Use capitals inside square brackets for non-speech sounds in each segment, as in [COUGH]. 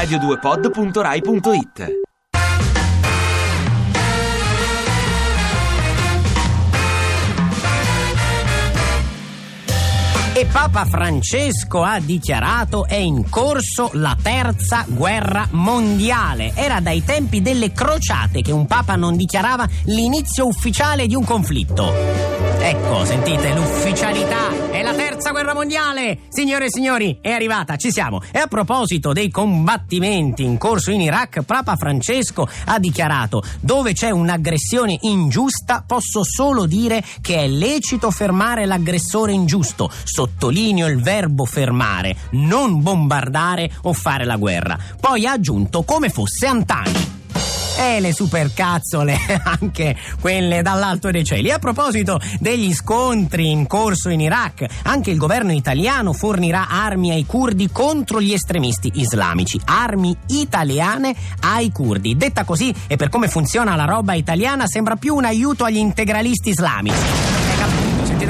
radio2pod.rai.it E Papa Francesco ha dichiarato è in corso la terza guerra mondiale. Era dai tempi delle crociate che un Papa non dichiarava l'inizio ufficiale di un conflitto. Ecco, sentite, l'ufficialità è la terza guerra mondiale! Signore e signori, è arrivata, ci siamo. E a proposito dei combattimenti in corso in Iraq, Papa Francesco ha dichiarato dove c'è un'aggressione ingiusta posso solo dire che è lecito fermare l'aggressore ingiusto. Sottolineo il verbo fermare, non bombardare o fare la guerra. Poi ha aggiunto come fosse Antani. E le supercazzole, [LAUGHS] anche quelle dall'alto dei cieli. A proposito degli scontri in corso in Iraq, anche il governo italiano fornirà armi ai curdi contro gli estremisti islamici. Armi italiane ai curdi. Detta così e per come funziona la roba italiana sembra più un aiuto agli integralisti islamici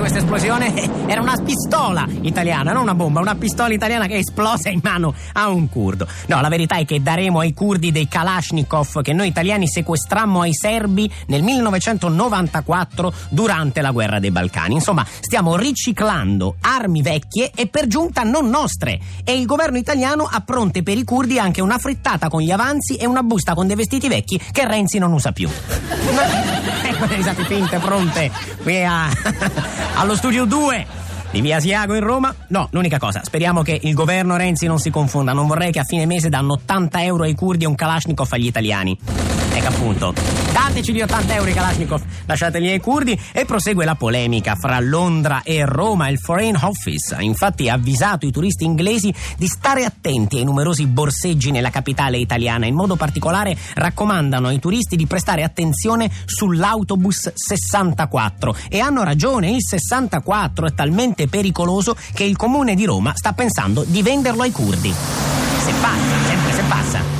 questa esplosione? [LAUGHS] Era una pistola italiana, non una bomba, una pistola italiana che esplosa in mano a un curdo. No, la verità è che daremo ai curdi dei Kalashnikov che noi italiani sequestrammo ai serbi nel 1994 durante la guerra dei Balcani. Insomma, stiamo riciclando armi vecchie e per giunta non nostre. E il governo italiano ha pronte per i curdi anche una frittata con gli avanzi e una busta con dei vestiti vecchi che Renzi non usa più. ecco [LAUGHS] le risate finte pronte qui a, [LAUGHS] allo studio 2 di via Asiago in Roma? No, l'unica cosa, speriamo che il governo Renzi non si confonda. Non vorrei che a fine mese danno 80 euro ai curdi e un Kalashnikov agli italiani. Ecco appunto, dateci gli 80 euro Kalashnikov, lasciateli ai curdi e prosegue la polemica fra Londra e Roma. Il Foreign Office ha infatti avvisato i turisti inglesi di stare attenti ai numerosi borseggi nella capitale italiana. In modo particolare raccomandano ai turisti di prestare attenzione sull'autobus 64. E hanno ragione, il 64 è talmente pericoloso che il comune di Roma sta pensando di venderlo ai curdi. Se passa, sempre se passa.